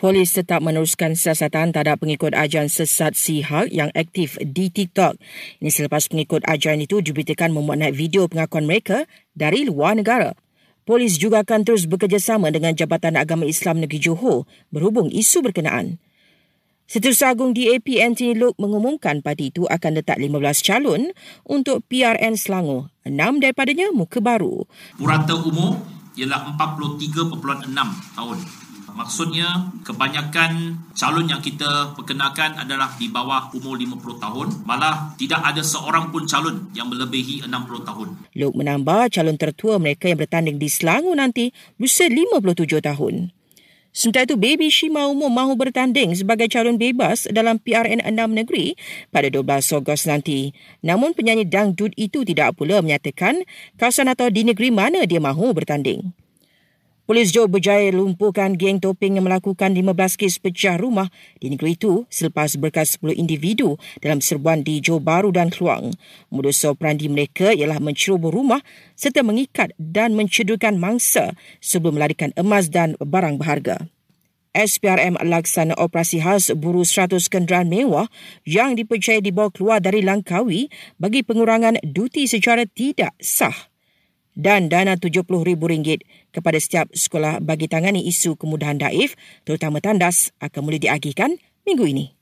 Polis tetap meneruskan siasatan terhadap pengikut ajaran sesat Sihak yang aktif di TikTok. Ini selepas pengikut ajaran itu diberitakan memuat naik video pengakuan mereka dari luar negara. Polis juga akan terus bekerjasama dengan Jabatan Agama Islam Negeri Johor berhubung isu berkenaan. Setiausaha Agung DAP Anthony Luke mengumumkan parti itu akan letak 15 calon untuk PRN Selangor. Enam daripadanya muka baru. Purata umur ialah 43.6 tahun. Maksudnya kebanyakan calon yang kita perkenalkan adalah di bawah umur 50 tahun. Malah tidak ada seorang pun calon yang melebihi 60 tahun. Luke menambah calon tertua mereka yang bertanding di Selangor nanti berusia 57 tahun. Sementara itu, Baby Shima umum mahu bertanding sebagai calon bebas dalam PRN 6 negeri pada 12 Ogos nanti. Namun penyanyi dangdut itu tidak pula menyatakan kawasan atau di negeri mana dia mahu bertanding. Polis Johor berjaya lumpuhkan geng topeng yang melakukan 15 kes pecah rumah di negeri itu selepas berkas 10 individu dalam serbuan di Johor Baru dan Keluang. Modus operandi mereka ialah mencerobor rumah serta mengikat dan mencedurkan mangsa sebelum melarikan emas dan barang berharga. SPRM laksana operasi khas buru 100 kenderaan mewah yang dipercayai dibawa keluar dari Langkawi bagi pengurangan duti secara tidak sah dan dana RM70,000 kepada setiap sekolah bagi tangani isu kemudahan daif terutama tandas akan mula diagihkan minggu ini.